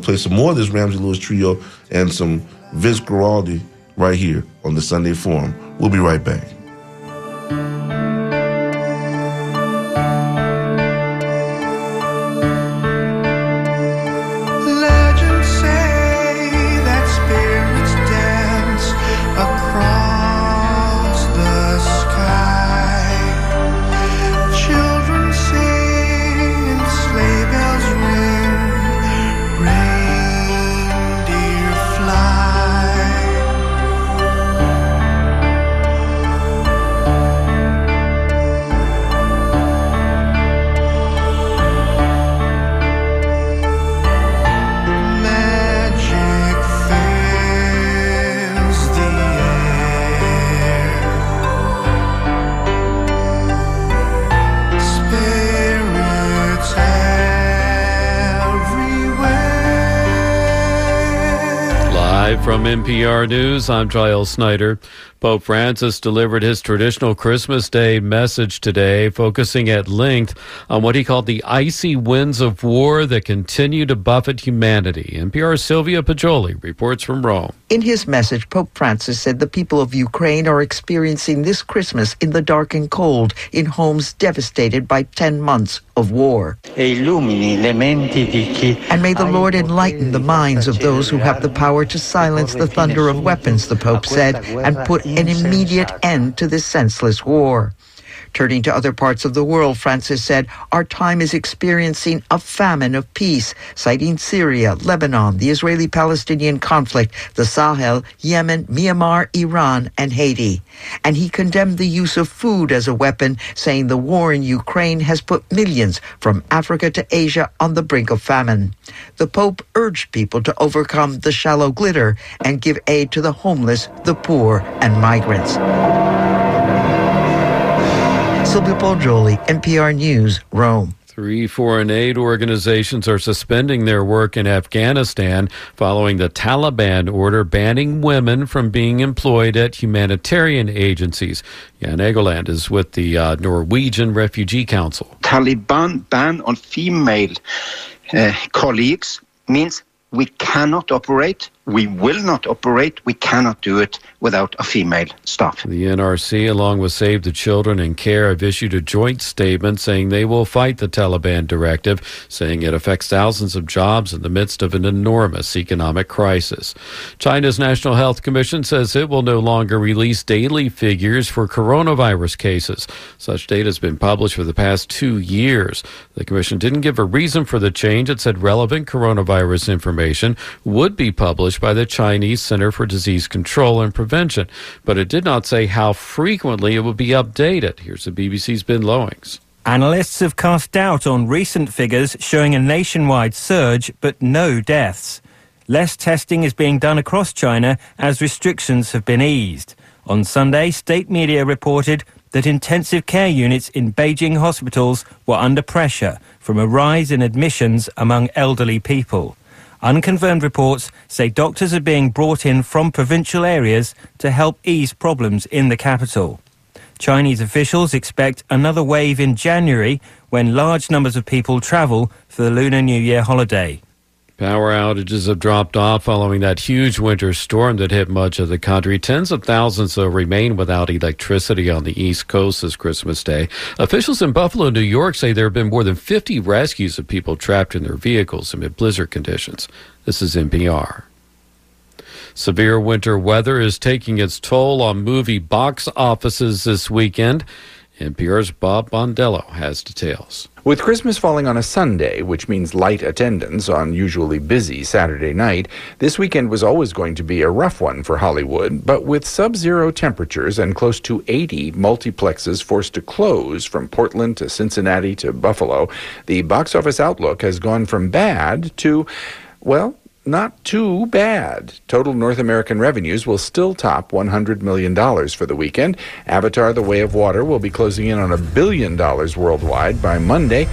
I'll play some more of this Ramsey Lewis trio and some Vince Guaraldi right here on the Sunday Forum. We'll be right back. From NPR News, I'm Giles Snyder. Pope Francis delivered his traditional Christmas Day message today, focusing at length on what he called the icy winds of war that continue to buffet humanity. NPR's Sylvia Poggioli reports from Rome. In his message, Pope Francis said the people of Ukraine are experiencing this Christmas in the dark and cold, in homes devastated by 10 months of war. And may the Lord enlighten the minds of those who have the power to silence the thunder of weapons, the Pope said, and put an immediate end to this senseless war. Turning to other parts of the world, Francis said, Our time is experiencing a famine of peace, citing Syria, Lebanon, the Israeli Palestinian conflict, the Sahel, Yemen, Myanmar, Iran, and Haiti. And he condemned the use of food as a weapon, saying the war in Ukraine has put millions from Africa to Asia on the brink of famine. The Pope urged people to overcome the shallow glitter and give aid to the homeless, the poor, and migrants. Sylvia Poggioli, NPR News, Rome. Three foreign aid organizations are suspending their work in Afghanistan following the Taliban order banning women from being employed at humanitarian agencies. Jan Egeland is with the uh, Norwegian Refugee Council. Taliban ban on female uh, colleagues means we cannot operate we will not operate. We cannot do it without a female staff. The NRC, along with Save the Children and CARE, have issued a joint statement saying they will fight the Taliban directive, saying it affects thousands of jobs in the midst of an enormous economic crisis. China's National Health Commission says it will no longer release daily figures for coronavirus cases. Such data has been published for the past two years. The commission didn't give a reason for the change. It said relevant coronavirus information would be published by the Chinese Center for Disease Control and Prevention, but it did not say how frequently it would be updated. Here's the BBC's Ben Lowings. Analysts have cast doubt on recent figures showing a nationwide surge, but no deaths. Less testing is being done across China as restrictions have been eased. On Sunday, state media reported that intensive care units in Beijing hospitals were under pressure from a rise in admissions among elderly people. Unconfirmed reports say doctors are being brought in from provincial areas to help ease problems in the capital. Chinese officials expect another wave in January when large numbers of people travel for the Lunar New Year holiday. Power outages have dropped off following that huge winter storm that hit much of the country. Tens of thousands will remain without electricity on the East Coast this Christmas Day. Officials in Buffalo, New York say there have been more than 50 rescues of people trapped in their vehicles amid blizzard conditions. This is NPR. Severe winter weather is taking its toll on movie box offices this weekend. NPR's Bob Mondello has details. With Christmas falling on a Sunday, which means light attendance on usually busy Saturday night, this weekend was always going to be a rough one for Hollywood. But with sub zero temperatures and close to 80 multiplexes forced to close from Portland to Cincinnati to Buffalo, the box office outlook has gone from bad to, well, not too bad. Total North American revenues will still top $100 million for the weekend. Avatar The Way of Water will be closing in on a billion dollars worldwide by Monday.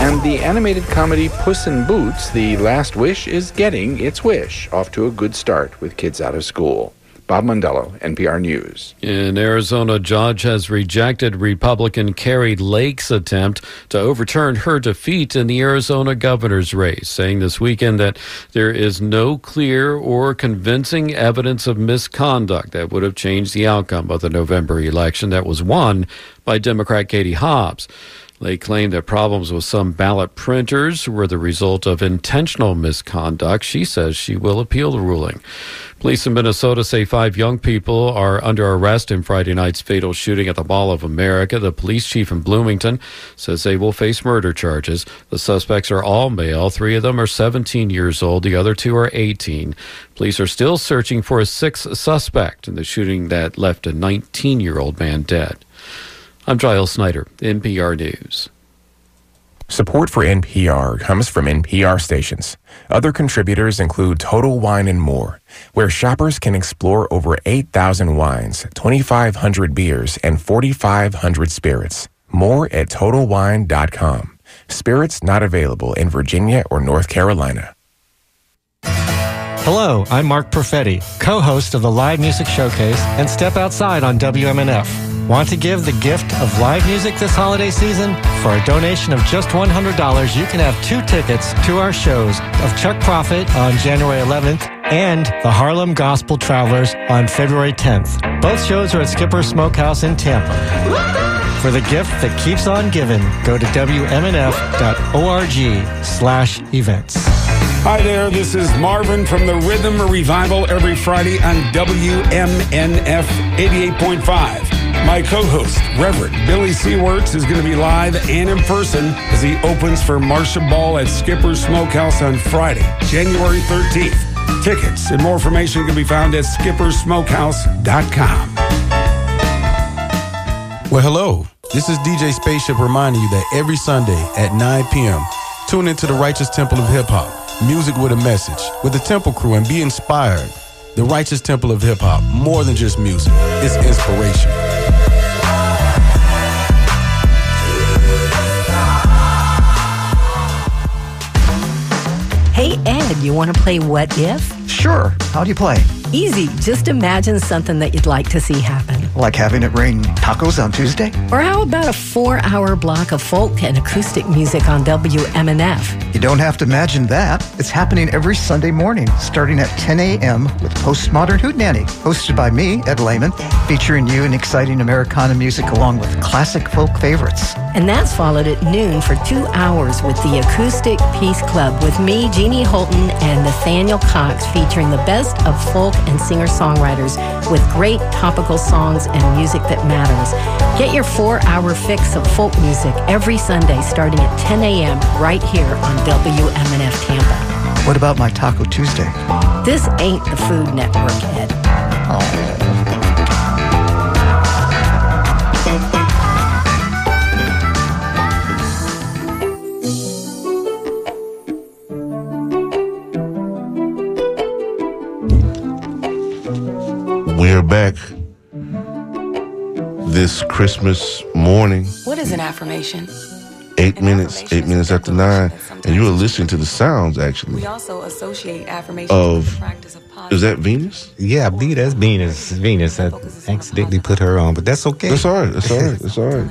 And the animated comedy Puss in Boots, The Last Wish, is getting its wish, off to a good start with kids out of school. Bob Mondello, NPR News. In Arizona, judge has rejected Republican Kari Lake's attempt to overturn her defeat in the Arizona governor's race, saying this weekend that there is no clear or convincing evidence of misconduct that would have changed the outcome of the November election that was won by Democrat Katie Hobbs. They claim that problems with some ballot printers were the result of intentional misconduct. She says she will appeal the ruling. Police in Minnesota say five young people are under arrest in Friday night's fatal shooting at the Mall of America. The police chief in Bloomington says they will face murder charges. The suspects are all male. Three of them are 17 years old. The other two are 18. Police are still searching for a sixth suspect in the shooting that left a 19 year old man dead. I'm Giles Snyder, NPR News. Support for NPR comes from NPR stations. Other contributors include Total Wine and More, where shoppers can explore over 8,000 wines, 2,500 beers, and 4,500 spirits. More at TotalWine.com. Spirits not available in Virginia or North Carolina. Hello, I'm Mark Perfetti, co-host of the Live Music Showcase and Step Outside on WMNF. Want to give the gift of live music this holiday season? For a donation of just $100, you can have two tickets to our shows of Chuck Prophet on January 11th and the Harlem Gospel Travelers on February 10th. Both shows are at Skipper Smokehouse in Tampa. For the gift that keeps on giving, go to WMNF.org slash events. Hi there, this is Marvin from the Rhythm Revival every Friday on WMNF 88.5. My co-host, Reverend Billy C. Wirtz, is going to be live and in person as he opens for Marcia Ball at Skipper's Smokehouse on Friday, January 13th. Tickets and more information can be found at skippersmokehouse.com. Well, hello. This is DJ Spaceship reminding you that every Sunday at 9 p.m., tune into the Righteous Temple of Hip Hop, music with a message, with the Temple Crew, and be inspired. The Righteous Temple of Hip Hop, more than just music, it's inspiration. You want to play What If? Sure. How do you play? Easy. Just imagine something that you'd like to see happen. Like having it rain tacos on Tuesday? Or how about a four hour block of folk and acoustic music on WMNF? You don't have to imagine that. It's happening every Sunday morning, starting at 10 a.m. with Postmodern Hootenanny, hosted by me, Ed Lehman, featuring you and exciting Americana music along with classic folk favorites. And that's followed at noon for two hours with the Acoustic Peace Club with me, Jeannie Holton, and Nathaniel Cox, featuring the best of folk and singer-songwriters with great topical songs and music that matters. Get your four-hour fix of folk music every Sunday starting at 10 a.m. right here on WMNF Tampa. What about my Taco Tuesday? This ain't the Food Network, Ed. Oh. We're back this Christmas morning. What is an affirmation? Eight minutes, eight minutes after nine, and you are listening to the sounds actually We also associate affirmations of. with the practice of Is that Venus? Yeah, I believe that's Venus. Venus. I accidentally put her on, but that's okay. That's all right. That's all right. That's all right.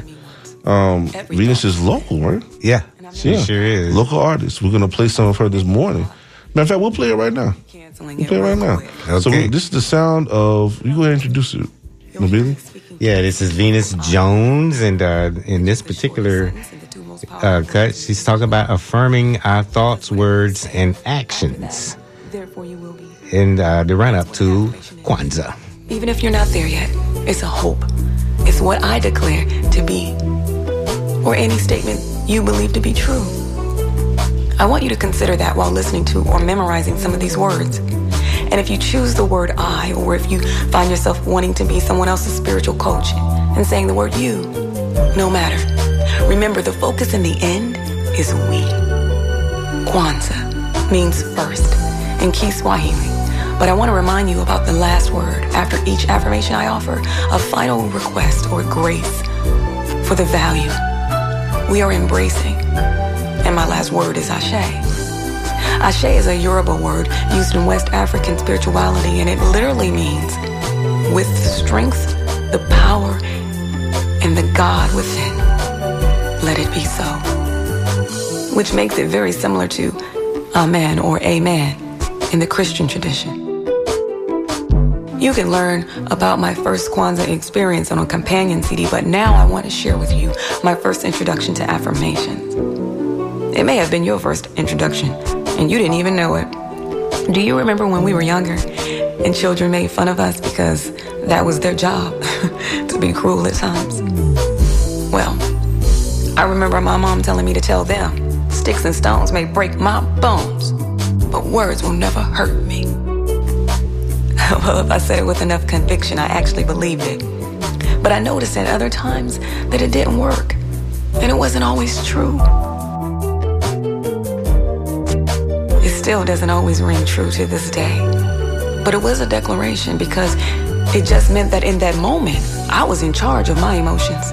Um, Venus is local, right? Yeah, she sure is. Local artist. We're gonna play some of her this morning. Matter of fact, we'll play it right now. We'll play it right now. So Okay. this is the sound of. You go ahead and introduce it, Nabili. Yeah, this is Venus Jones, and uh, in this particular uh, cut, she's talking about affirming our thoughts, words, and actions Therefore, you will be. in uh, the run up to Kwanzaa. Even if you're not there yet, it's a hope. It's what I declare to be, or any statement you believe to be true. I want you to consider that while listening to or memorizing some of these words. And if you choose the word I, or if you find yourself wanting to be someone else's spiritual coach and saying the word you, no matter. Remember, the focus in the end is we. Kwanzaa means first in Kiswahili. But I want to remind you about the last word after each affirmation I offer, a final request or grace for the value we are embracing. And my last word is Ashe. Ashe is a Yoruba word used in West African spirituality, and it literally means with the strength, the power, and the God within. Let it be so. Which makes it very similar to Amen or Amen in the Christian tradition. You can learn about my first Kwanzaa experience on a companion CD, but now I want to share with you my first introduction to affirmations. It may have been your first introduction, and you didn't even know it. Do you remember when we were younger and children made fun of us because that was their job to be cruel at times? Well, I remember my mom telling me to tell them sticks and stones may break my bones, but words will never hurt me. well, if I said it with enough conviction, I actually believed it. But I noticed at other times that it didn't work, and it wasn't always true. Still doesn't always ring true to this day. But it was a declaration because it just meant that in that moment, I was in charge of my emotions.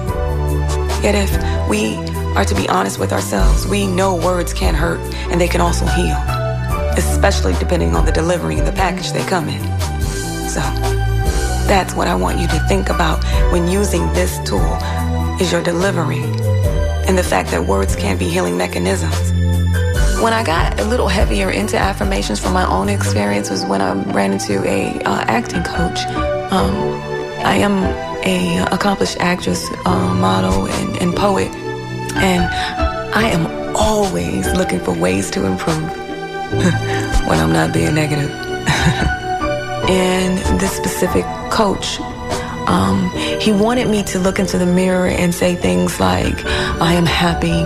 Yet if we are to be honest with ourselves, we know words can hurt and they can also heal, especially depending on the delivery and the package they come in. So that's what I want you to think about when using this tool is your delivery and the fact that words can be healing mechanisms. When I got a little heavier into affirmations from my own experience was when I ran into a uh, acting coach. Um, I am a accomplished actress, uh, model, and, and poet, and I am always looking for ways to improve when I'm not being negative. and this specific coach, um, he wanted me to look into the mirror and say things like, I am happy,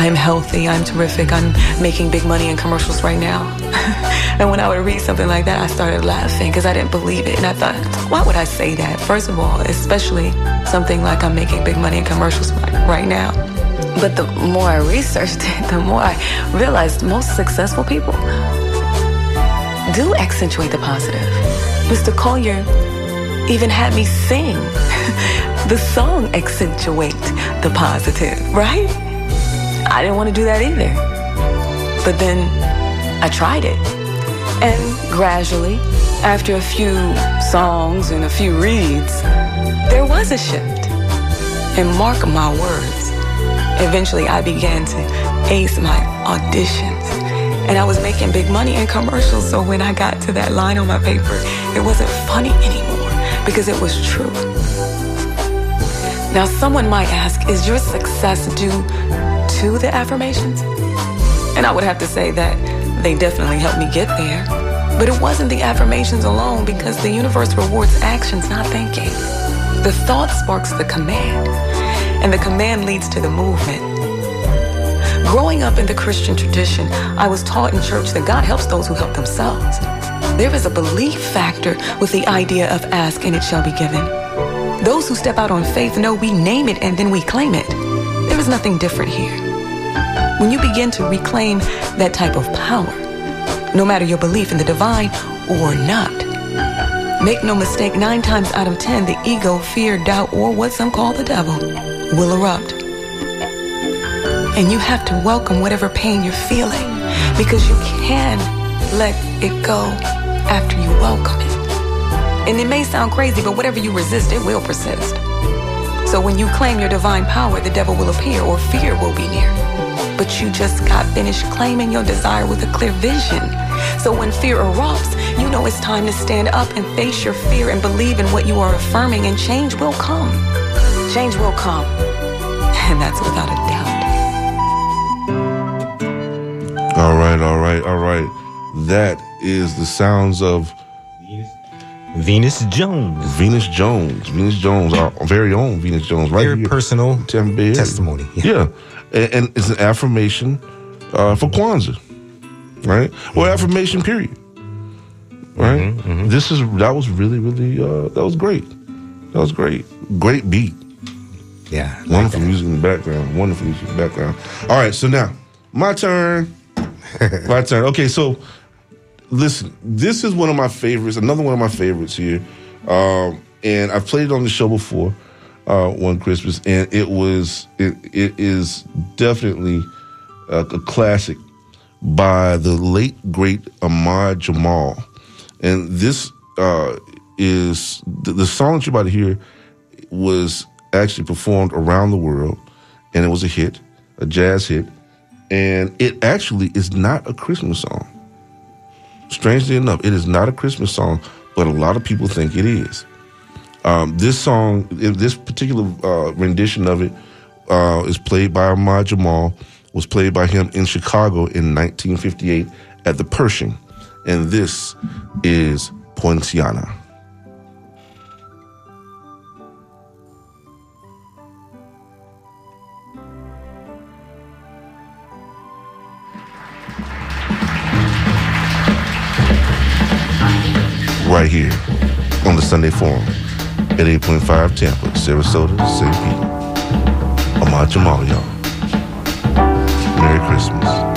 I am healthy, I'm terrific, I'm making big money in commercials right now. and when I would read something like that, I started laughing because I didn't believe it. And I thought, why would I say that? First of all, especially something like I'm making big money in commercials right now. But the more I researched it, the more I realized most successful people do accentuate the positive. Mr. Collier even had me sing the song Accentuate the Positive, right? I didn't want to do that either. But then I tried it. And gradually, after a few songs and a few reads, there was a shift. And mark my words, eventually I began to ace my auditions and I was making big money in commercials. So when I got to that line on my paper, it wasn't funny anymore because it was true. Now, someone might ask, is your success due to the affirmations? And I would have to say that they definitely helped me get there. But it wasn't the affirmations alone because the universe rewards actions, not thinking. The thought sparks the command, and the command leads to the movement. Growing up in the Christian tradition, I was taught in church that God helps those who help themselves. There is a belief factor with the idea of ask and it shall be given. Those who step out on faith know we name it and then we claim it. There is nothing different here. When you begin to reclaim that type of power, no matter your belief in the divine or not, make no mistake, nine times out of ten, the ego, fear, doubt, or what some call the devil will erupt. And you have to welcome whatever pain you're feeling because you can let it go after you welcome it. And it may sound crazy, but whatever you resist, it will persist. So when you claim your divine power, the devil will appear or fear will be near. But you just got finished claiming your desire with a clear vision. So when fear erupts, you know it's time to stand up and face your fear and believe in what you are affirming, and change will come. Change will come. And that's without a doubt. All right, all right, all right. That is the sounds of Venus Jones. Venus Jones. Venus Jones, our very own Venus Jones, right Very here. personal Tampa Bay area. testimony. Yeah, And, and it's an affirmation uh, for Kwanzaa, right? Or affirmation period, right? Mm-hmm, This is that was really, really uh, that was great. That was great. Great beat. Yeah. Wonderful music in the background. Wonderful music in the background. All right, so now my turn. my turn. Okay, so listen, this is one of my favorites. Another one of my favorites here, um, and I've played it on the show before, uh, one Christmas, and it was it, it is definitely a, a classic by the late great Ahmad Jamal, and this uh, is the, the song that you're about to hear was actually performed around the world, and it was a hit, a jazz hit, and it actually is not a Christmas song. Strangely enough, it is not a Christmas song, but a lot of people think it is. Um, this song, this particular uh, rendition of it, uh, is played by Ahmad Jamal. Was played by him in Chicago in 1958 at the Pershing, and this is Poinciana. right here on the Sunday Forum at 8.5 Tampa, Sarasota, St. Pete. Ahmad Jamal, y'all. Merry Christmas.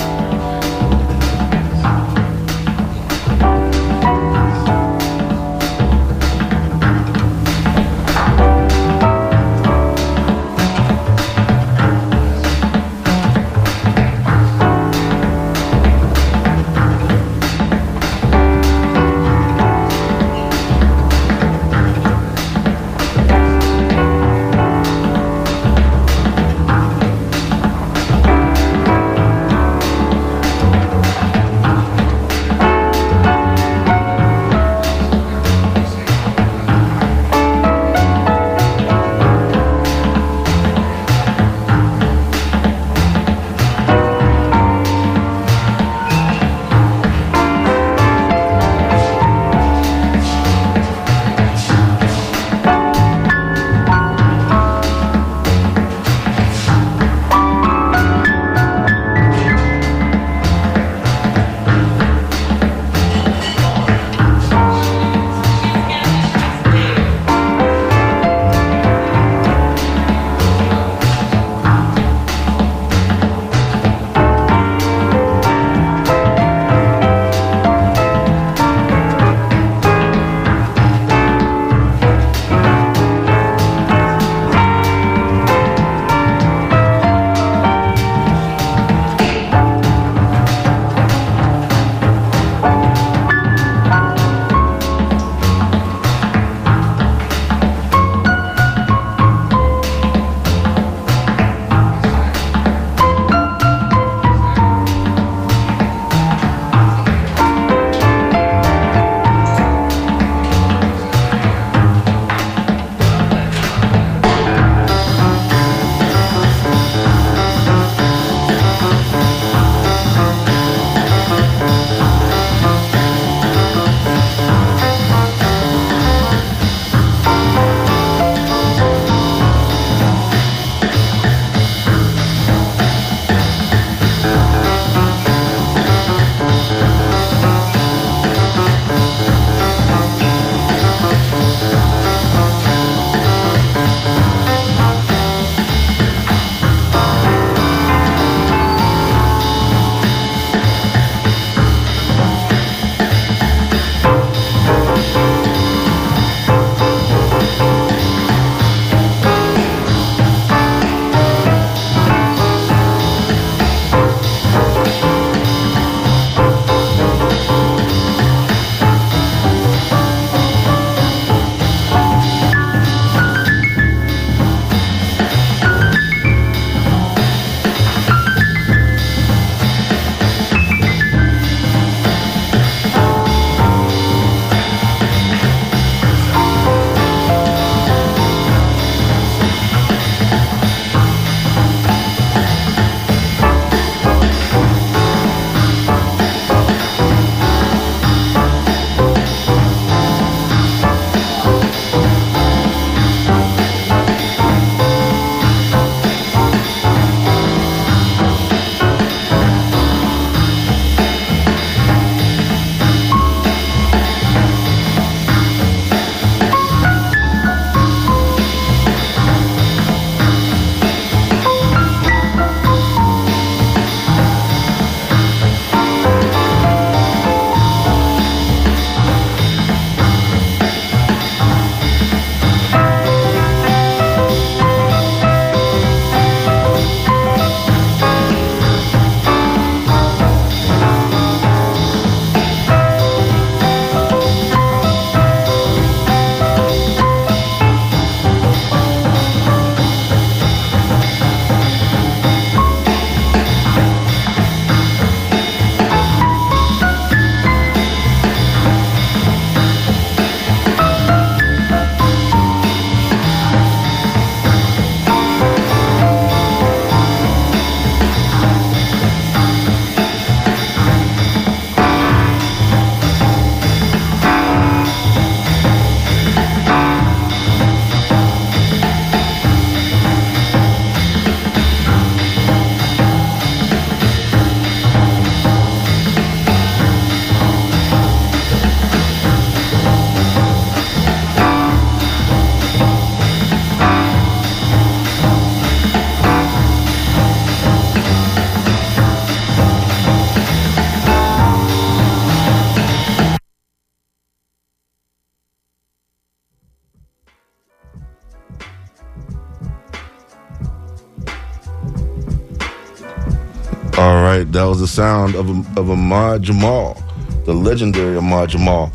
The sound of of Ahmad Jamal, the legendary Ahmad Jamal.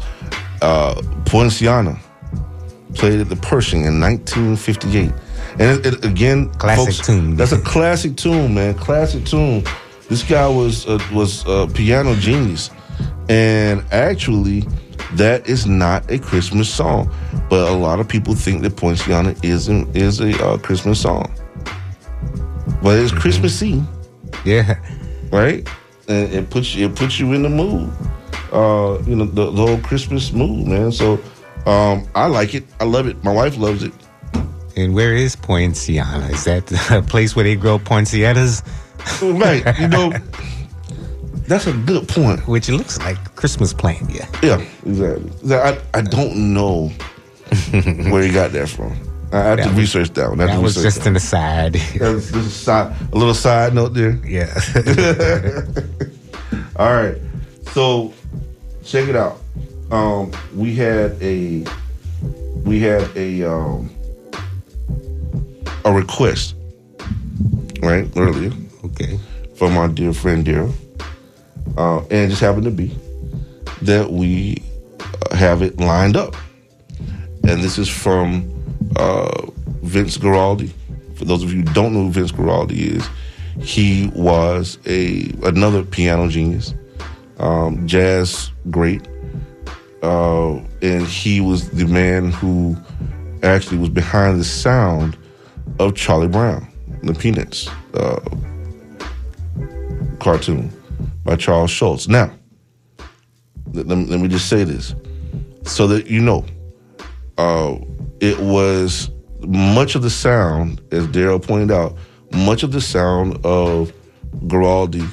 Uh, Poinciana played at the Pershing in 1958, and it, it, again, Classic folks, tune. That's a classic tune, man. Classic tune. This guy was uh, was a piano genius, and actually, that is not a Christmas song. But a lot of people think that Poinciana is is a uh, Christmas song, but it's Christmassy, Yeah. Right? And it puts you it puts you in the mood, uh, you know, the, the whole Christmas mood, man. So, um, I like it. I love it. My wife loves it. And where is Poinciana? Is that a place where they grow poinsettias? Right. You know, that's a good point. Which looks like Christmas plant, yeah. Yeah, exactly. I, I don't know where he got that from. I have That to was- research that one. I That was just that. an aside. That's just a, side, a little side note there. Yeah. All right. So check it out. Um, we had a we had a um, a request right earlier. Okay. From our dear friend Daryl, uh, and it just happened to be that we have it lined up, and this is from uh, Vince Guaraldi. For those of you who don't know who Vince Guaraldi is, he was a another piano genius, um, jazz great, uh, and he was the man who actually was behind the sound of Charlie Brown, the Peanuts uh, cartoon by Charles Schulz. Now, let, let me- just say this so that you know, uh, it was much of the sound, as Daryl pointed out, much of the sound of Guaraldi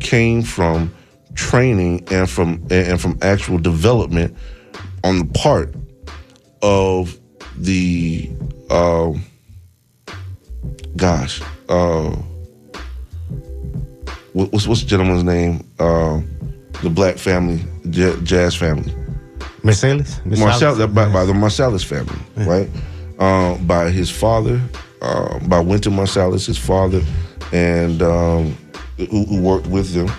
came from training and from and from actual development on the part of the uh, gosh uh, what's what's the gentleman's name? Uh, the black family j- jazz family Marsalis? Marcel, by, by the Marsalis family, right? Uh, by his father, uh, by Winter Marsalis, his father, and um, who, who worked with them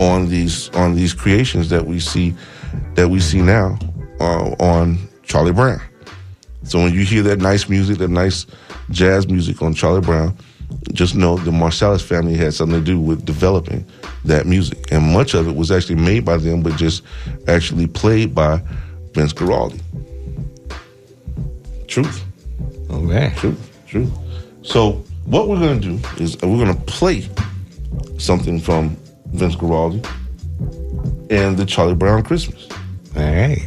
on these on these creations that we see that we see now uh, on Charlie Brown. So when you hear that nice music, that nice jazz music on Charlie Brown, just know the Marsalis family had something to do with developing that music, and much of it was actually made by them, but just actually played by Vince Guaraldi. Truth. Okay. Truth. Truth. So what we're gonna do is uh, we're gonna play something from Vince Guaraldi and the Charlie Brown Christmas. All right.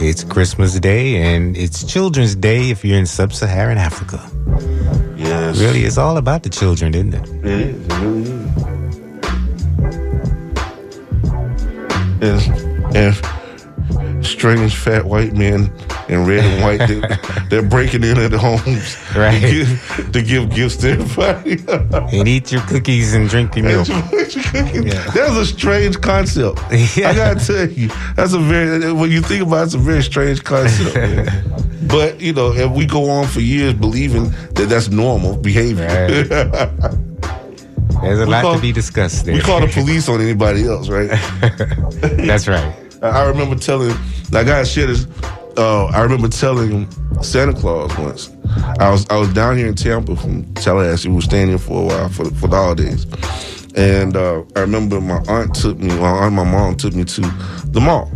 It's Christmas Day and it's Children's Day if you're in sub Saharan Africa. Yes. Really, it's all about the children, isn't it? It is. It really is. And, and strange fat white men in red and white, they, they're breaking in at the homes Right. to, give, to give gifts to everybody. And eat your cookies and drink your milk. That's a strange concept. I gotta tell you, that's a very when you think about it, it's a very strange concept. but you know, and we go on for years believing that that's normal behavior. There's a We lot call- to be discussed there. We call the police on anybody else, right? That's right. I I remember telling, I got shit is, uh, I remember telling Santa Claus once. I was I was down here in Tampa from Tallahassee. We were staying here for a while for for the holidays, and uh, I remember my aunt took me, my aunt, my mom took me to the mall,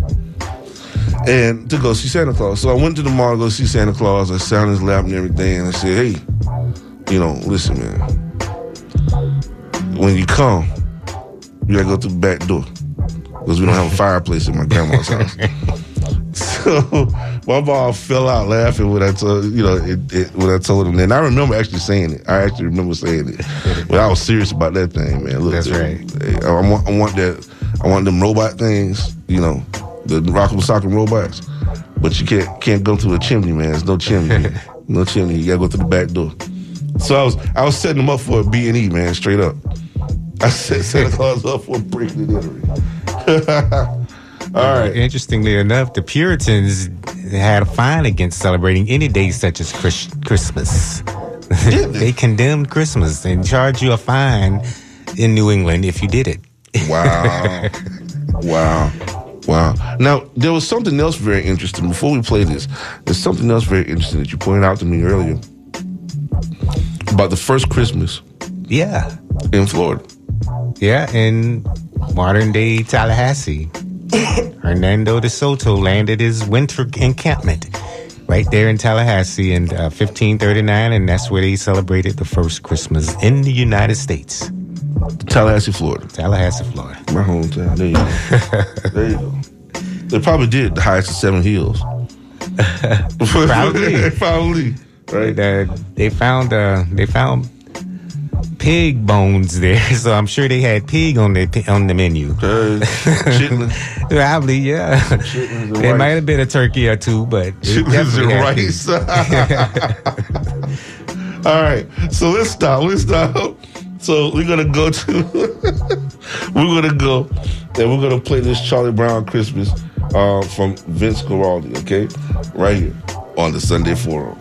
and to go see Santa Claus. So I went to the mall to go see Santa Claus. I sat on his lap and everything, and I said, "Hey, you know, listen, man. When you come, you gotta go through the back door because we don't have a fireplace in my grandma's house." So my mom fell out laughing when I told you know it, it, when I told him. And I remember actually saying it. I actually remember saying it. But I was serious about that thing, man. Look, That's dude, hey, I, want I want that. I want them robot things. You know, the rock'em sock'em robots. But you can't can't go through a chimney, man. There's no chimney. no chimney. You gotta go through the back door. So I was I was setting them up for a B and E, man, straight up. I set Santa Claus up for breaking and entering. All right. Interestingly enough, the Puritans had a fine against celebrating any day such as Chris- Christmas. they condemned Christmas and charged you a fine in New England if you did it. Wow. wow. Wow. Now, there was something else very interesting. Before we play this, there's something else very interesting that you pointed out to me earlier about the first Christmas. Yeah. In Florida. Yeah, in modern day Tallahassee. Hernando de Soto landed his winter encampment right there in Tallahassee in uh, 1539, and that's where they celebrated the first Christmas in the United States. Tallahassee, Florida. Tallahassee, Florida. My hometown. There you go. there you go. They probably did the highest of seven hills. Probably. probably. Right. Uh, they found uh, they found pig bones there, so I'm sure they had pig on the on the menu. Uh, Probably, yeah. Chitlins There rice. might have been a turkey or two, but it Chitlins and rice. All right, so let's stop. Let's stop. So we're gonna go to we're gonna go and we're gonna play this Charlie Brown Christmas uh, from Vince Guaraldi. Okay, right here on the Sunday Forum.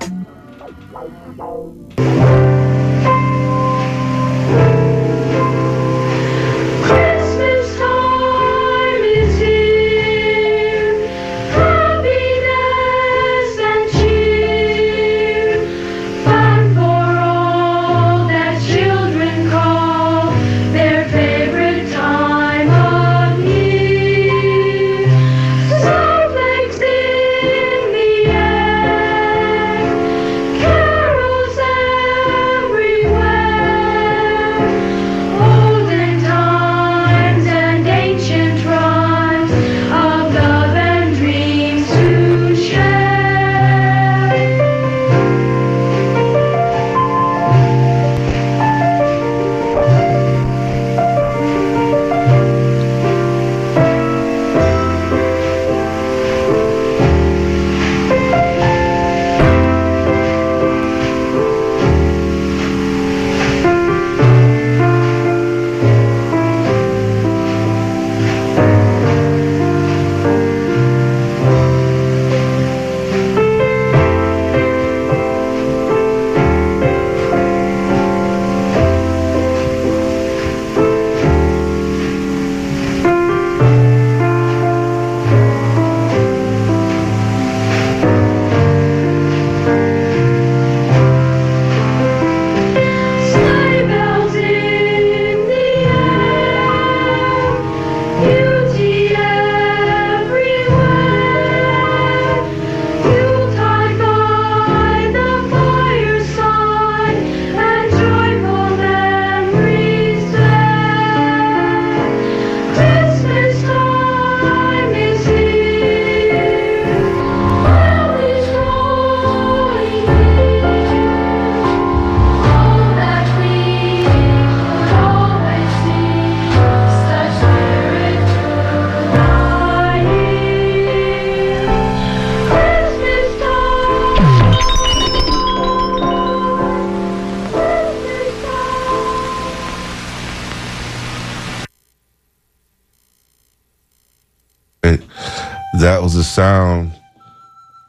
Sound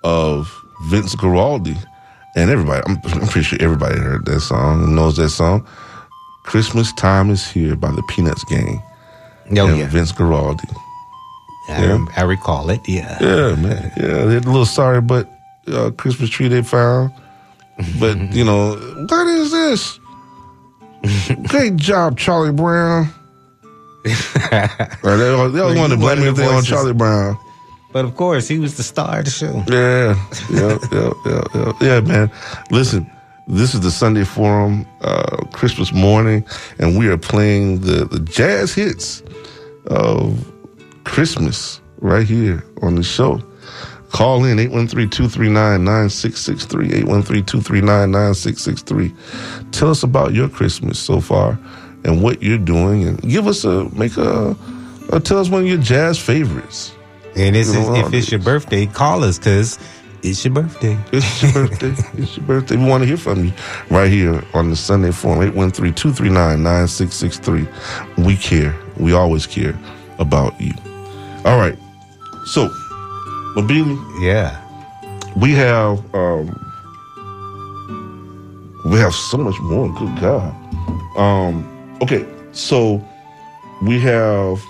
of Vince Guaraldi. And everybody, I'm, I'm pretty sure everybody heard that song, knows that song. Christmas Time is Here by the Peanuts Gang. Oh, and yeah. Vince Guaraldi. I, rem- I recall it. Yeah. Yeah, man. Yeah, they had a little sorry, but uh, Christmas tree they found. But, you know, what is this? Great job, Charlie Brown. right, they, all- they always wanted to blame everything on. Charlie Brown. But of course, he was the star of the show. Yeah, yeah, yeah, yeah, yeah, yeah, man. Listen, this is the Sunday Forum, uh, Christmas morning, and we are playing the, the jazz hits of Christmas right here on the show. Call in 813-239-9663, 813-239-9663. Tell us about your Christmas so far and what you're doing and give us a, make a, tell us one of your jazz favorites. And it's, if it's your birthday, call us because it's your birthday. It's your birthday. it's your birthday. We want to hear from you right here on the Sunday Forum, 813-239-9663. We care. We always care about you. All right. So, Mabili. Yeah. We have um we have so much more. Good God. Um, okay, so we have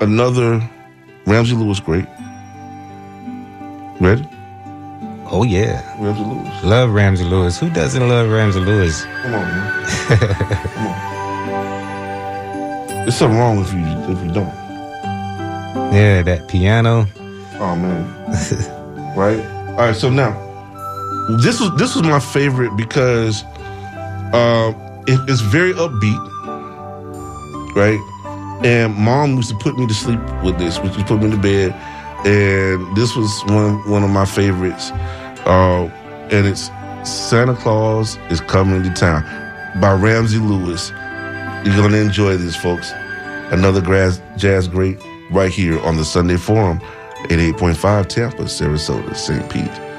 another Ramsey Lewis great. Ready? Oh yeah, Ramsey Lewis. love Ramsey Lewis. Who doesn't love Ramsey Lewis? Come on, man. Come on. There's something wrong if you if you don't. Yeah, that piano. Oh man. right? All right, so now this was this was my favorite because uh, it, it's very upbeat, right? And mom used to put me to sleep with this, which would put me to bed, and this was one one of my favorites. Uh, and it's Santa Claus is coming to town by Ramsey Lewis. You're gonna enjoy this, folks. Another jazz jazz great right here on the Sunday Forum, at 8.5 Tampa, Sarasota, St. Pete.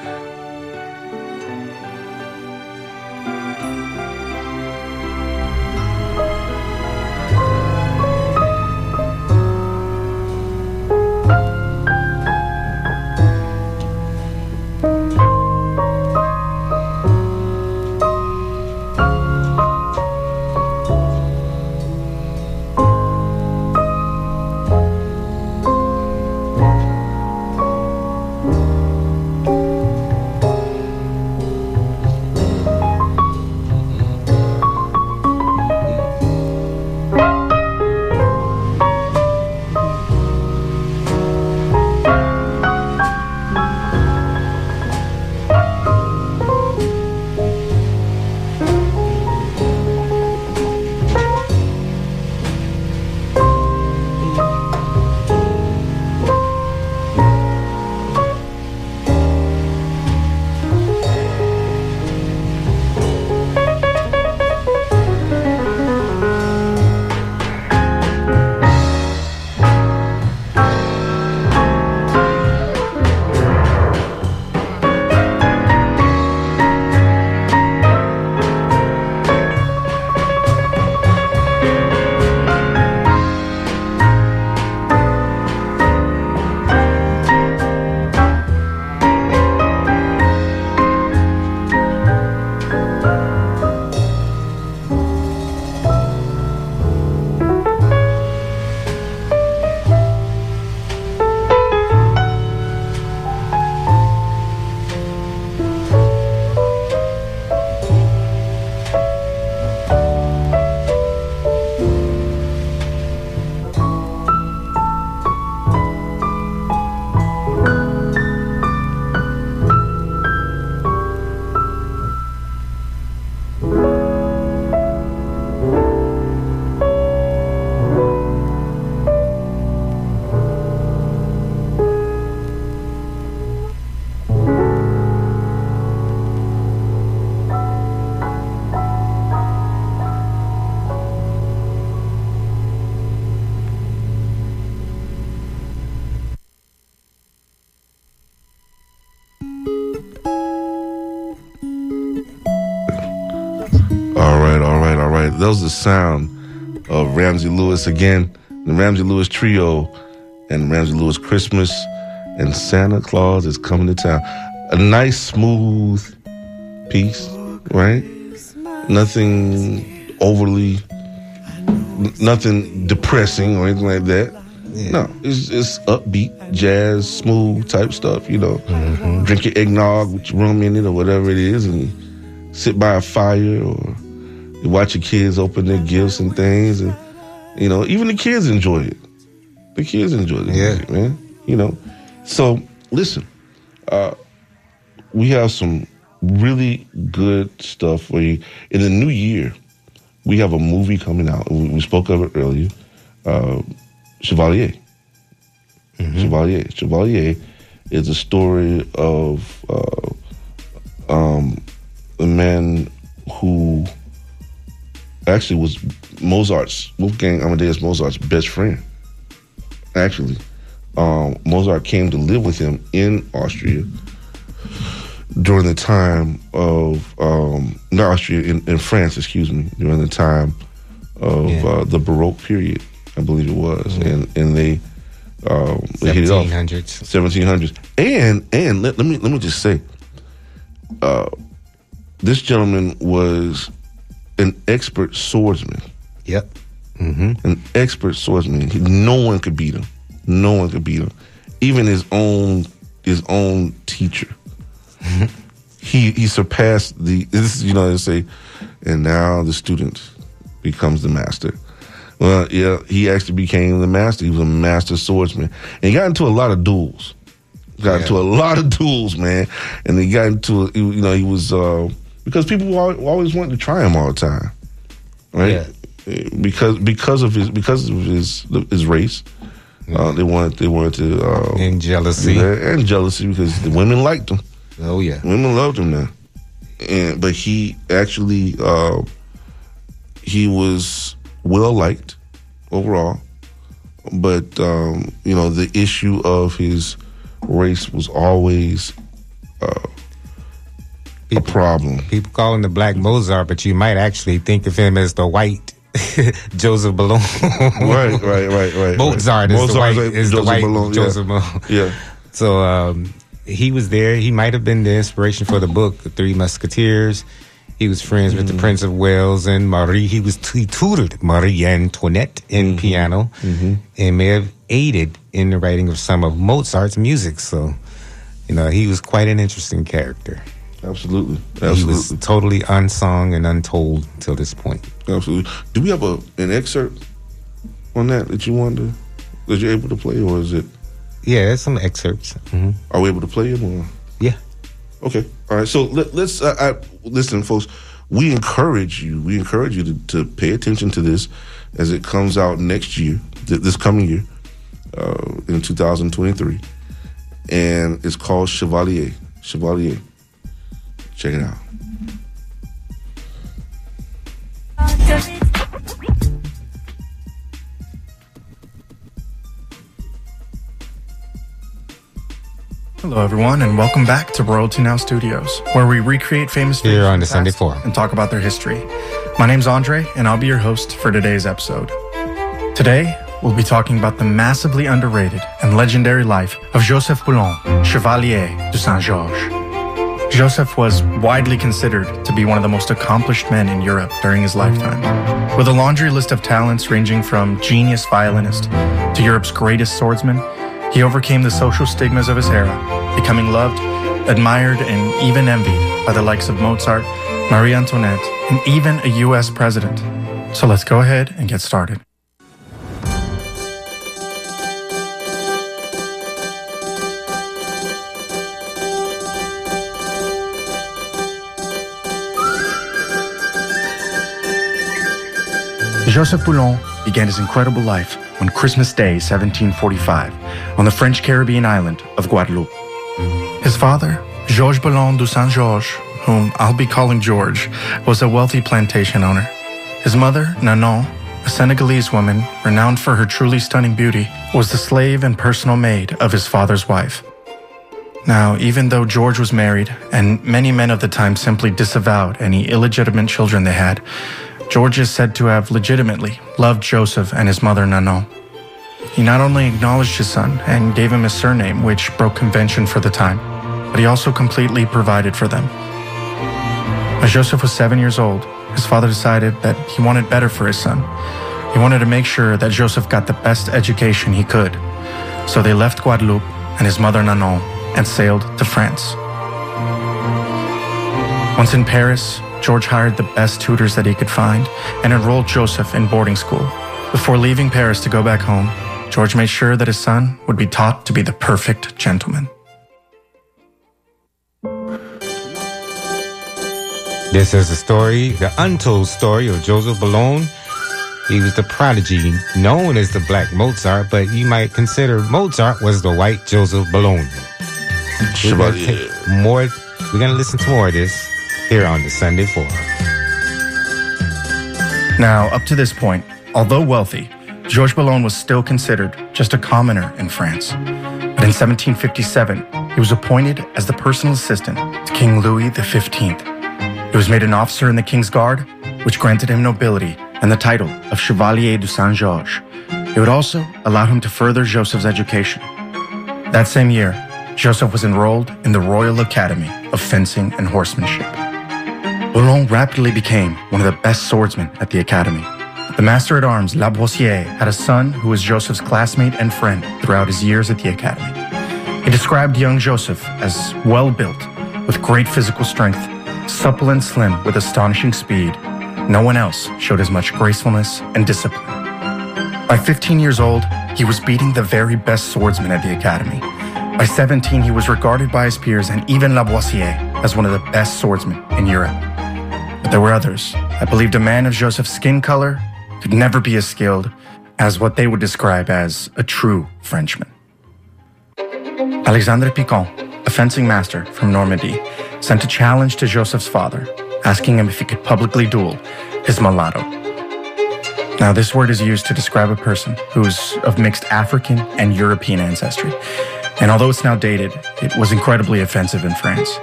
That was the sound of Ramsey Lewis again, the Ramsey Lewis Trio, and Ramsey Lewis Christmas, and Santa Claus is coming to town. A nice, smooth piece, right? Nothing overly, nothing depressing or anything like that. No, it's it's upbeat, jazz, smooth type stuff. You know, mm-hmm. drink your eggnog with your rum in it or whatever it is, and sit by a fire or you watch your kids open their gifts and things, and you know, even the kids enjoy it. The kids enjoy the music, man. You know, so listen, uh, we have some really good stuff for you in the new year. We have a movie coming out. We, we spoke of it earlier. Uh, Chevalier. Chevalier. Chevalier is a story of uh, um, a man who actually was Mozart's Wolfgang Amadeus Mozart's best friend. Actually, um, Mozart came to live with him in Austria during the time of um, not Austria in, in France, excuse me, during the time of Yeah. uh, the Baroque period, I believe it was, and and they um, they hit it off 1700s. 1700s, and and let, let me let me just say, uh, this gentleman was an expert swordsman. Yep. an expert swordsman. He, no one could beat him. No one could beat him. Even his own his own teacher. he he surpassed the this is, you know they say, and now the student becomes the master. Well, yeah, he actually became the master. He was a master swordsman, and he got into a lot of duels. Got into a lot of duels, man, and he got into you know he was uh, because people al- always wanted to try him all the time, right? Because because of his because of his his race, uh, they wanted they wanted to uh, And jealousy. yeah, and jealousy because the women liked him. Oh yeah, women loved him now, and but he actually uh, he was well liked overall, but um, you know the issue of his race was always uh, a problem. People call him the Black Mozart, but you might actually think of him as the white Joseph Ballon. right, right, right, right. Mozart is the Mozart's white, is the Joseph white Ballon, yeah. Joseph Ballon. Yeah. So um, he was there. He might have been the inspiration for the book, The Three Musketeers. He was friends with the mm-hmm. Prince of Wales and Marie. He was he tutored Marie Antoinette in mm-hmm. piano, mm-hmm. and may have aided in the writing of some of Mozart's music. So, you know, he was quite an interesting character. Absolutely, He was totally unsung and untold till this point. Absolutely. Do we have a an excerpt on that that you wanted to that you're able to play, or is it? Yeah, there's some excerpts. hmm Are we able to play it? Or? Yeah. Okay. All right. So let, let's uh, I, listen, folks. We encourage you. We encourage you to, to pay attention to this as it comes out next year, th- this coming year, uh, in 2023, and it's called Chevalier. Chevalier. Check it out. Hello, everyone, and welcome back to Royalty Now Studios, where we recreate famous Here figures on the Sunday past Forum. and talk about their history. My name's Andre, and I'll be your host for today's episode. Today, we'll be talking about the massively underrated and legendary life of Joseph Boulogne, Chevalier de Saint Georges. Joseph was widely considered to be one of the most accomplished men in Europe during his lifetime. With a laundry list of talents ranging from genius violinist to Europe's greatest swordsman, he overcame the social stigmas of his era, becoming loved, admired, and even envied by the likes of Mozart, Marie Antoinette, and even a US president. So let's go ahead and get started. Joseph Boulogne began his incredible life on Christmas Day, 1745, on the French Caribbean island of Guadeloupe. His father, Georges Boulogne du Saint Georges, whom I'll be calling George, was a wealthy plantation owner. His mother, Nanon, a Senegalese woman renowned for her truly stunning beauty, was the slave and personal maid of his father's wife. Now, even though George was married, and many men of the time simply disavowed any illegitimate children they had, George is said to have legitimately loved Joseph and his mother Nanon. He not only acknowledged his son and gave him a surname which broke convention for the time, but he also completely provided for them. As Joseph was seven years old, his father decided that he wanted better for his son. He wanted to make sure that Joseph got the best education he could. So they left Guadeloupe and his mother Nanon and sailed to France. Once in Paris, George hired the best tutors that he could find and enrolled Joseph in boarding school. Before leaving Paris to go back home, George made sure that his son would be taught to be the perfect gentleman. This is the story, the untold story of Joseph Boulogne. He was the prodigy known as the Black Mozart, but you might consider Mozart was the white Joseph Boulogne. We're gonna take more. We're gonna listen to more of this here on the Sunday Forum. Now, up to this point, although wealthy, Georges Boulogne was still considered just a commoner in France. But in 1757, he was appointed as the personal assistant to King Louis XV. He was made an officer in the King's Guard, which granted him nobility and the title of Chevalier de Saint Georges. It would also allow him to further Joseph's education. That same year, Joseph was enrolled in the Royal Academy of Fencing and Horsemanship. Boulogne rapidly became one of the best swordsmen at the academy, the master at arms, La Boëssière, had a son who was Joseph's classmate and friend throughout his years at the academy. He described young Joseph as well built, with great physical strength, supple and slim with astonishing speed. No one else showed as much gracefulness and discipline. By 15 years old, he was beating the very best swordsmen at the academy. By 17, he was regarded by his peers and even La Boëssière as one of the best swordsmen in Europe. But there were others that believed a man of Joseph's skin color could never be as skilled as what they would describe as a true Frenchman. Alexandre Picon, a fencing master from Normandy, sent a challenge to Joseph's father, asking him if he could publicly duel his mulatto. Now, this word is used to describe a person who's of mixed African and European ancestry. And although it's now dated, it was incredibly offensive in France.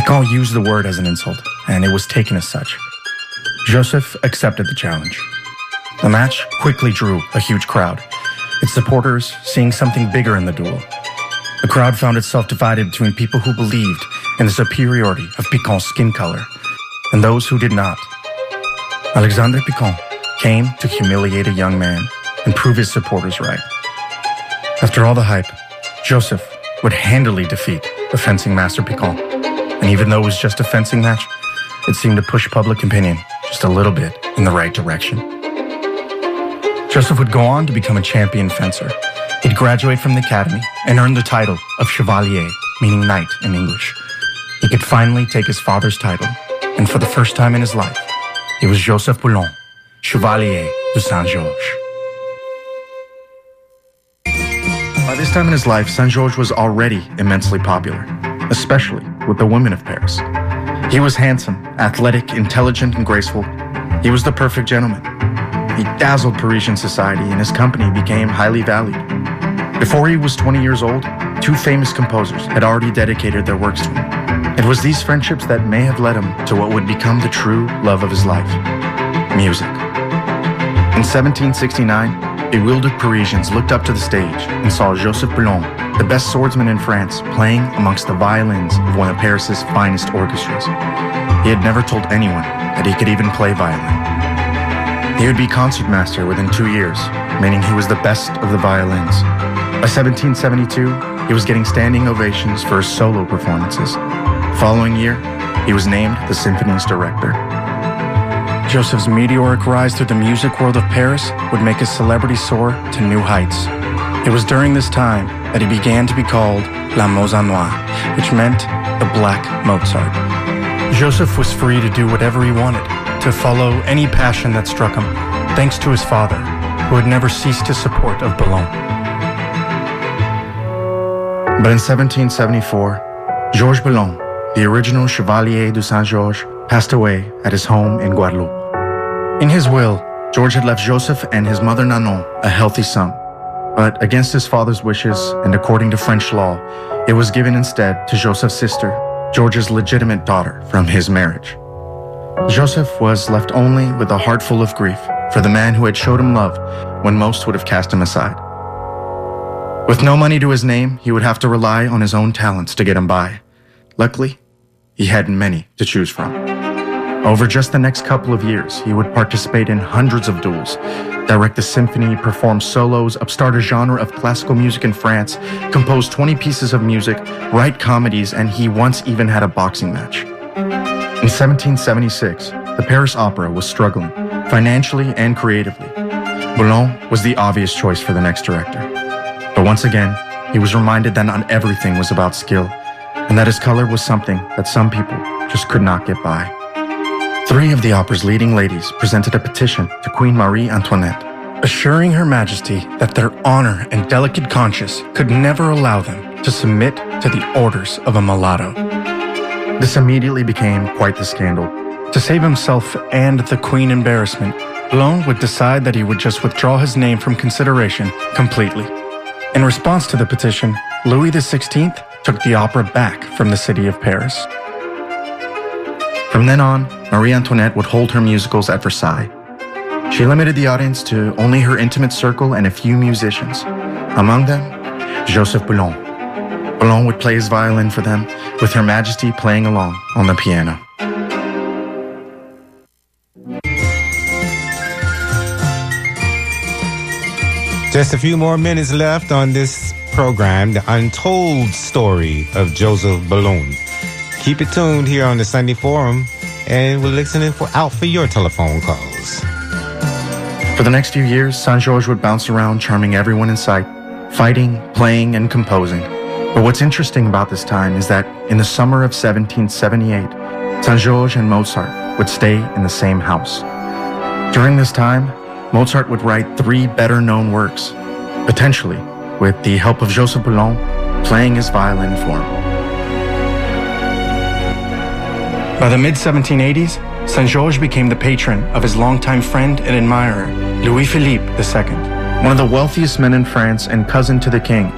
Picon used the word as an insult, and it was taken as such. Joseph accepted the challenge. The match quickly drew a huge crowd, its supporters seeing something bigger in the duel. The crowd found itself divided between people who believed in the superiority of Picon's skin color and those who did not. Alexandre Picon came to humiliate a young man and prove his supporters right. After all the hype, Joseph would handily defeat the fencing master Picon. And even though it was just a fencing match, it seemed to push public opinion just a little bit in the right direction. Joseph would go on to become a champion fencer. He'd graduate from the academy and earn the title of Chevalier, meaning knight in English. He could finally take his father's title, and for the first time in his life, he was Joseph Boulogne, Chevalier de Saint Georges. By this time in his life, Saint Georges was already immensely popular, especially with the women of Paris. He was handsome, athletic, intelligent, and graceful. He was the perfect gentleman. He dazzled Parisian society, and his company became highly valued. Before he was 20 years old, two famous composers had already dedicated their works to him. It was these friendships that may have led him to what would become the true love of his life music. In 1769, bewildered Parisians looked up to the stage and saw Joseph Boulogne, the best swordsman in France, playing amongst the violins of one of Paris's finest orchestras. He had never told anyone that he could even play violin. He would be concertmaster within two years, meaning he was the best of the violins. By 1772, he was getting standing ovations for his solo performances. Following year, he was named the symphony's director. Joseph's meteoric rise through the music world of Paris would make his celebrity soar to new heights. It was during this time that he began to be called La Mozart Noire, which meant the Black Mozart. Joseph was free to do whatever he wanted, to follow any passion that struck him, thanks to his father, who had never ceased his support of Boulogne. But in 1774, Georges Boulogne, the original Chevalier de Saint Georges, passed away at his home in Guadeloupe. In his will, George had left Joseph and his mother Nanon a healthy sum. But against his father's wishes and according to French law, it was given instead to Joseph's sister, George's legitimate daughter from his marriage. Joseph was left only with a heart full of grief for the man who had showed him love when most would have cast him aside. With no money to his name, he would have to rely on his own talents to get him by. Luckily, he had many to choose from. Over just the next couple of years, he would participate in hundreds of duels, direct the symphony, perform solos, upstart a genre of classical music in France, compose 20 pieces of music, write comedies, and he once even had a boxing match. In 1776, the Paris Opera was struggling, financially and creatively. Boulogne was the obvious choice for the next director. But once again, he was reminded that not everything was about skill, and that his color was something that some people just could not get by. Three of the opera's leading ladies presented a petition to Queen Marie Antoinette, assuring Her Majesty that their honor and delicate conscience could never allow them to submit to the orders of a mulatto. This immediately became quite the scandal. To save himself and the Queen embarrassment, Boulogne would decide that he would just withdraw his name from consideration completely. In response to the petition, Louis XVI took the opera back from the city of Paris. From then on, Marie Antoinette would hold her musicals at Versailles. She limited the audience to only her intimate circle and a few musicians, among them, Joseph Boulogne. Boulogne would play his violin for them, with Her Majesty playing along on the piano. Just a few more minutes left on this program, The Untold Story of Joseph Ballon. Keep it tuned here on the Sunday Forum, and we're listening for out for your telephone calls. For the next few years, Saint Georges would bounce around, charming everyone in sight, fighting, playing, and composing. But what's interesting about this time is that in the summer of 1778, Saint Georges and Mozart would stay in the same house. During this time, Mozart would write three better known works, potentially with the help of Joseph Boulogne playing his violin for him. By the mid 1780s, Saint Georges became the patron of his longtime friend and admirer, Louis Philippe II, one of the wealthiest men in France and cousin to the king.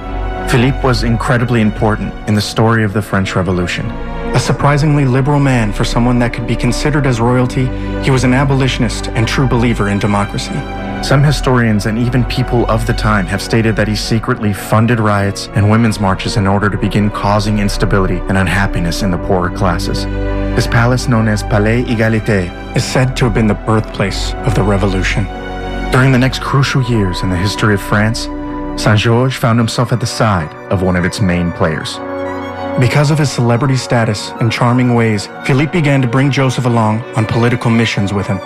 Philippe was incredibly important in the story of the French Revolution. A surprisingly liberal man for someone that could be considered as royalty, he was an abolitionist and true believer in democracy. Some historians and even people of the time have stated that he secretly funded riots and women's marches in order to begin causing instability and unhappiness in the poorer classes. His palace, known as Palais Égalité, is said to have been the birthplace of the revolution. During the next crucial years in the history of France, Saint Georges found himself at the side of one of its main players. Because of his celebrity status and charming ways, Philippe began to bring Joseph along on political missions with him.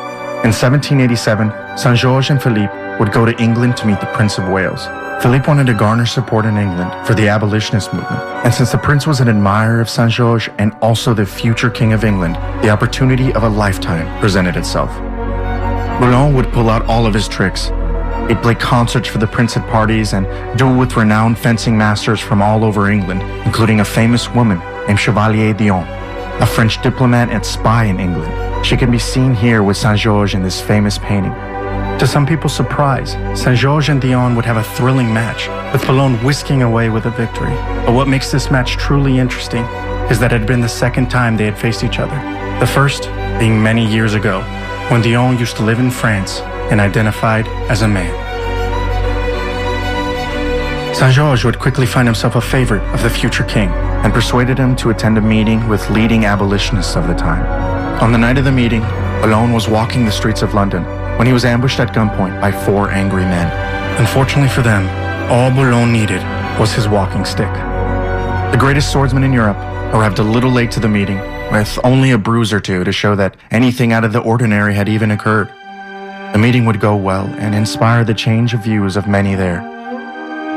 In 1787, Saint Georges and Philippe would go to England to meet the Prince of Wales. Philippe wanted to garner support in England for the abolitionist movement, and since the prince was an admirer of Saint Georges and also the future king of England, the opportunity of a lifetime presented itself. Boulogne would pull out all of his tricks. He'd play concerts for the prince at parties and duel with renowned fencing masters from all over England, including a famous woman named Chevalier d'Éon, a French diplomat and spy in England. She can be seen here with Saint Georges in this famous painting. To some people's surprise, Saint Georges and d'Éon would have a thrilling match, with Boulogne whisking away with a victory. But what makes this match truly interesting is that it had been the second time they had faced each other. The first being many years ago, when d'Éon used to live in France and identified as a man. Saint Georges would quickly find himself a favorite of the future king and persuaded him to attend a meeting with leading abolitionists of the time. On the night of the meeting, Boulogne was walking the streets of London when he was ambushed at gunpoint by four angry men. Unfortunately for them, all Boulogne needed was his walking stick. The greatest swordsman in Europe arrived a little late to the meeting with only a bruise or two to show that anything out of the ordinary had even occurred. The meeting would go well and inspire the change of views of many there.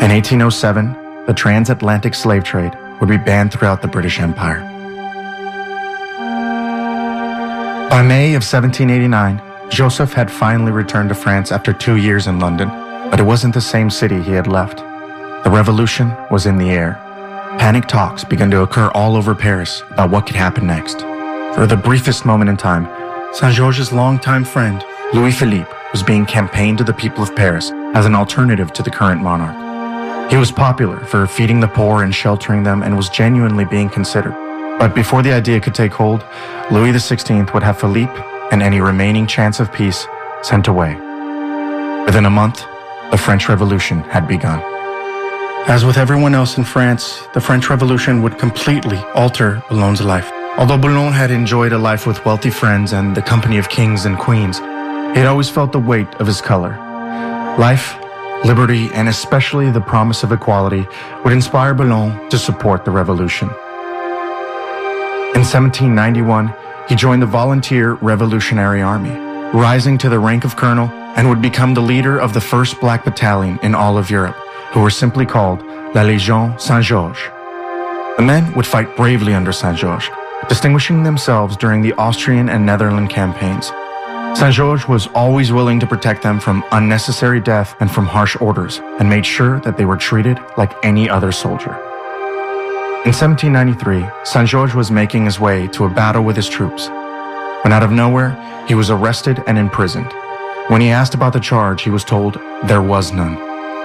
In 1807, the transatlantic slave trade would be banned throughout the British Empire. By May of 1789, Joseph had finally returned to France after two years in London, but it wasn't the same city he had left. The revolution was in the air. Panic talks began to occur all over Paris about what could happen next. For the briefest moment in time, Saint Georges' longtime friend, Louis Philippe, was being campaigned to the people of Paris as an alternative to the current monarch. He was popular for feeding the poor and sheltering them and was genuinely being considered. But before the idea could take hold, Louis XVI would have Philippe and any remaining chance of peace sent away. Within a month, the French Revolution had begun. As with everyone else in France, the French Revolution would completely alter Boulogne's life. Although Boulogne had enjoyed a life with wealthy friends and the company of kings and queens, he had always felt the weight of his color. Life, liberty, and especially the promise of equality would inspire Boulogne to support the revolution. In 1791, he joined the Volunteer Revolutionary Army, rising to the rank of colonel and would become the leader of the first black battalion in all of Europe, who were simply called La Légion Saint-Georges. The men would fight bravely under Saint-Georges, distinguishing themselves during the Austrian and Netherland campaigns. Saint-Georges was always willing to protect them from unnecessary death and from harsh orders, and made sure that they were treated like any other soldier. In 1793, Saint George was making his way to a battle with his troops. When out of nowhere, he was arrested and imprisoned. When he asked about the charge, he was told there was none.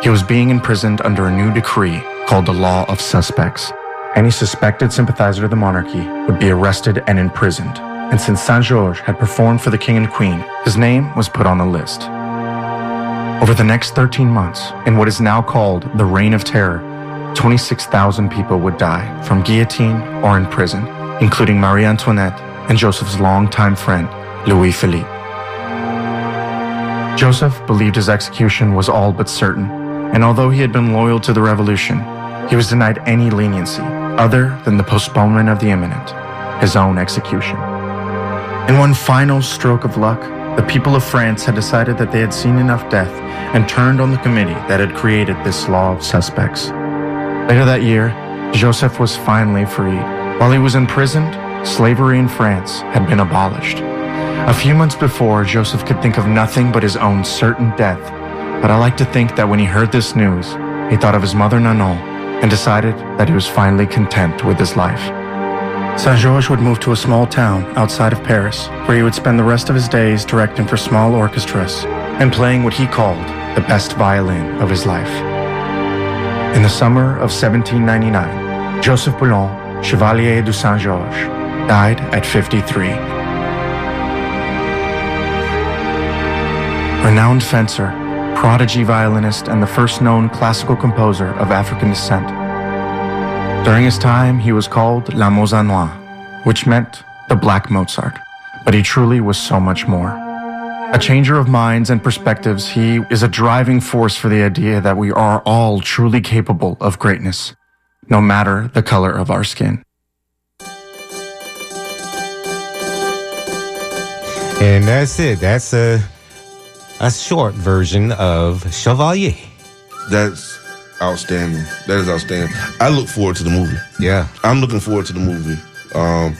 He was being imprisoned under a new decree called the Law of Suspects. Any suspected sympathizer of the monarchy would be arrested and imprisoned. And since Saint George had performed for the king and queen, his name was put on the list. Over the next 13 months, in what is now called the Reign of Terror, 26,000 people would die from guillotine or in prison, including Marie Antoinette and Joseph's longtime friend, Louis Philippe. Joseph believed his execution was all but certain, and although he had been loyal to the revolution, he was denied any leniency other than the postponement of the imminent, his own execution. In one final stroke of luck, the people of France had decided that they had seen enough death and turned on the committee that had created this law of suspects. Later that year, Joseph was finally freed. While he was imprisoned, slavery in France had been abolished. A few months before, Joseph could think of nothing but his own certain death. But I like to think that when he heard this news, he thought of his mother Nanon and decided that he was finally content with his life. Saint Georges would move to a small town outside of Paris, where he would spend the rest of his days directing for small orchestras and playing what he called the best violin of his life. In the summer of 1799, Joseph Boulogne, Chevalier du Saint Georges, died at 53. Renowned fencer, prodigy violinist, and the first known classical composer of African descent. During his time, he was called La Mozart Noire, which meant the Black Mozart, but he truly was so much more. A changer of minds and perspectives, he is a driving force for the idea that we are all truly capable of greatness, no matter the color of our skin. And that's it. That's a a short version of Chevalier. That's outstanding. That is outstanding. I look forward to the movie. Yeah, I'm looking forward to the movie. Um,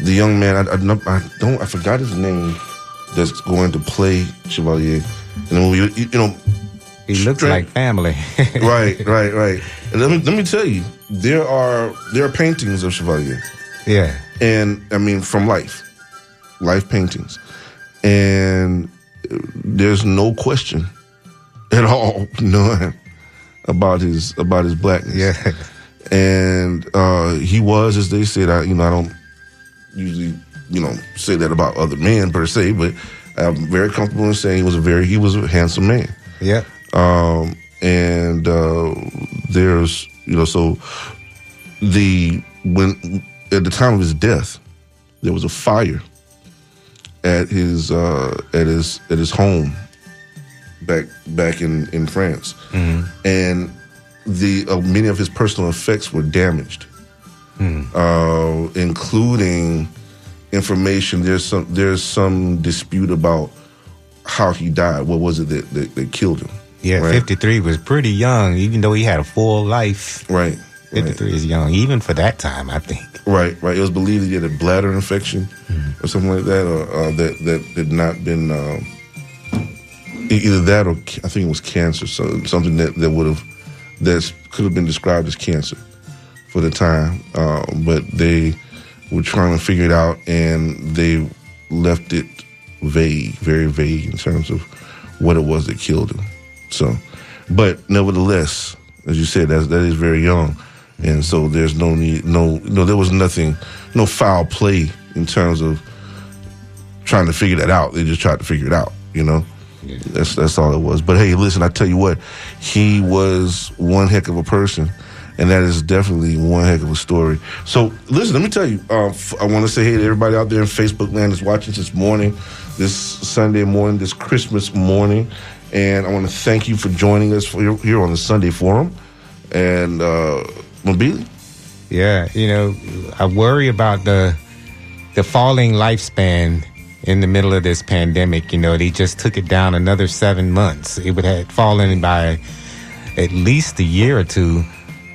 the young man, I, I, I don't, I forgot his name. That's going to play Chevalier in the movie. You, you know, he looks like family. right, right, right. And let me let me tell you, there are there are paintings of Chevalier. Yeah. and I mean from life, life paintings, and there's no question at all, none about his about his blackness. Yeah, and uh, he was, as they said, I you know I don't usually you know say that about other men per se, but I'm very comfortable in saying he was a very he was a handsome man. Yeah. Um, and uh, there's you know so the when at the time of his death there was a fire at his uh, at his at his home back back in in France and the uh, many of his personal effects were damaged uh, including information there's some there's some dispute about how he died what was it that that, that killed him Yeah, right? 53 was pretty young, even though he had a full life. Right. 53 is young, even for that time, I think. Right, right. It was believed that he had a bladder infection or something like that, or uh, that that had not been um, either that or I think it was cancer. So something that that would have that could have been described as cancer for the time, uh, but they were trying to figure it out, and they left it vague, very vague in terms of what it was that killed him. So, but nevertheless, as you said, that that is very young, and so there's no need, no, no, there was nothing, no foul play in terms of trying to figure that out. They just tried to figure it out, you know. That's that's all it was. But hey, listen, I tell you what, he was one heck of a person, and that is definitely one heck of a story. So listen, let me tell you, uh, I want to say hey to everybody out there in Facebook land that's watching this morning, this Sunday morning, this Christmas morning, and I want to thank you for joining us for, here on the Sunday Forum. And uh, Mobili, Yeah, you know, I worry about the the falling lifespan in the middle of this pandemic. You know, they just took it down another seven months. It would have fallen by at least a year or two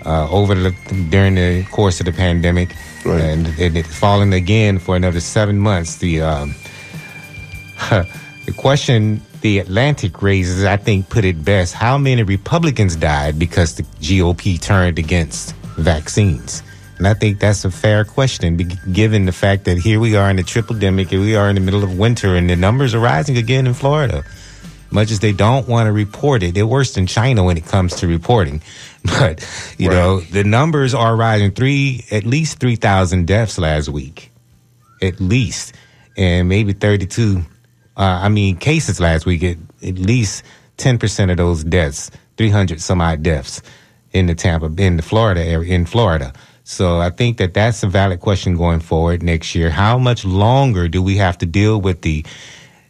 uh, over the during the course of the pandemic, and, and it's fallen again for another seven months. The um, the question the Atlantic raises, I think, put it best. How many Republicans died because the GOP turned against vaccines? And I think that's a fair question, given the fact that here we are in the triple demic, here we are in the middle of winter, and the numbers are rising again in Florida. Much as they don't want to report it, they're worse than China when it comes to reporting. But you know, the numbers are rising. Three, at least three thousand deaths last week, at least, and maybe thirty-two. Uh, I mean, cases last week. At, at least ten percent of those deaths, three hundred some odd deaths in the Tampa, in the Florida area, in Florida. So I think that that's a valid question going forward next year. How much longer do we have to deal with the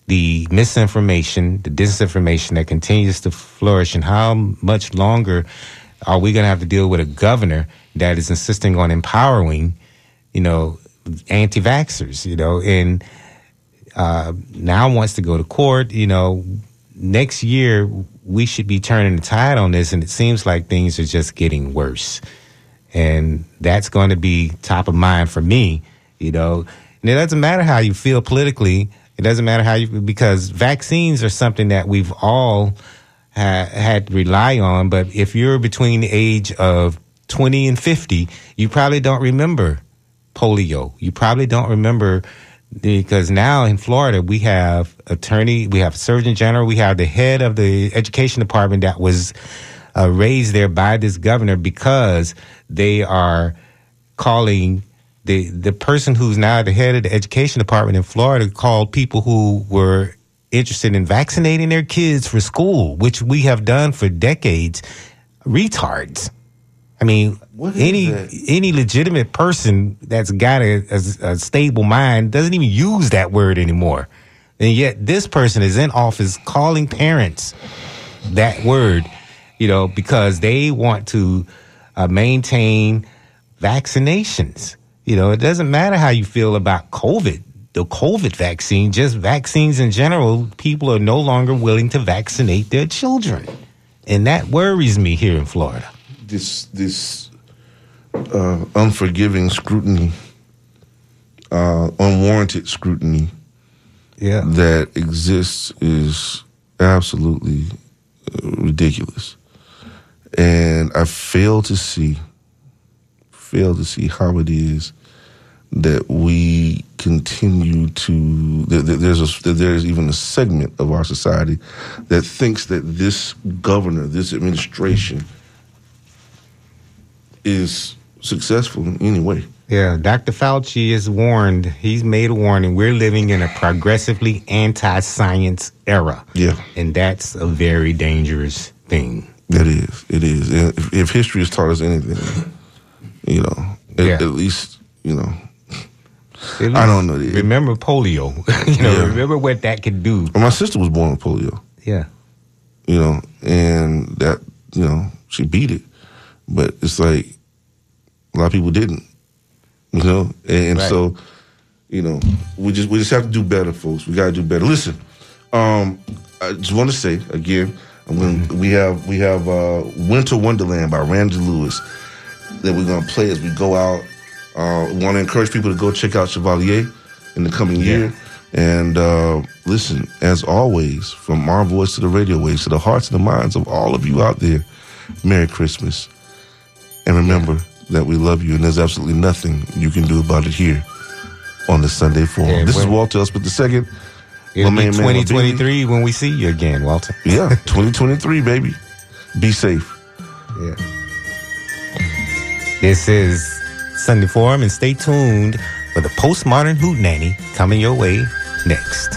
the misinformation, the disinformation that continues to flourish, and how much longer are we going to have to deal with a governor that is insisting on empowering, you know, anti-vaxxers, you know, and uh, now wants to go to court, you know, next year we should be turning the tide on this, and it seems like things are just getting worse. And that's going to be top of mind for me, you know. And it doesn't matter how you feel politically. It doesn't matter how you, because vaccines are something that we've all ha- had to rely on. But if you're between the age of 20 and 50, you probably don't remember polio. You probably don't remember because now in Florida we have attorney, we have surgeon general, we have the head of the education department that was uh, raised there by this governor because they are calling the the person who's now the head of the education department in Florida called people who were interested in vaccinating their kids for school, which we have done for decades, retards. I mean, any any legitimate person that's got a, a, a stable mind doesn't even use that word anymore, and yet this person is in office calling parents that word, you know, because they want to uh, maintain vaccinations. You know, it doesn't matter how you feel about COVID, the COVID vaccine, just vaccines in general. People are no longer willing to vaccinate their children, and that worries me here in Florida. This this uh, unforgiving scrutiny, uh, unwarranted scrutiny, yeah, that exists is absolutely uh, ridiculous, and I fail to see, fail to see how it is that we continue to that, that there's a that there's even a segment of our society that thinks that this governor, this administration, is successful in any way. Yeah, Dr. Fauci is warned. He's made a warning. We're living in a progressively anti-science era. Yeah. And that's a very dangerous thing. It is. It is. If, if history has taught us anything, you know, at, Yeah. at least you know. At I don't know. Remember polio. you know, Yeah. remember what that could do. My sister was born with polio. Yeah. You know, and that you know she beat it, but it's like a lot of people didn't. You know, and, Right. so you know we just we just have to do better, folks. We got to do better. Listen, um, I just want to say again, I'm gonna, we have we have uh, Winter Wonderland by Randy Lewis that we're gonna play as we go out. Uh, want to encourage people to go check out Chevalier in the coming year. And uh, listen, as always, from our voice to the radio waves to the hearts and the minds of all of you out there, Merry Christmas. And remember that we love you, and there's absolutely nothing you can do about it here on the Sunday Forum. Yeah, this is Walter Elspeth II. It'll be main man, 2023 when we see you again, Walter. Yeah, 2023, baby. Be safe. Yeah. This is Sunday Forum, and stay tuned for the postmodern hoot nanny coming your way next.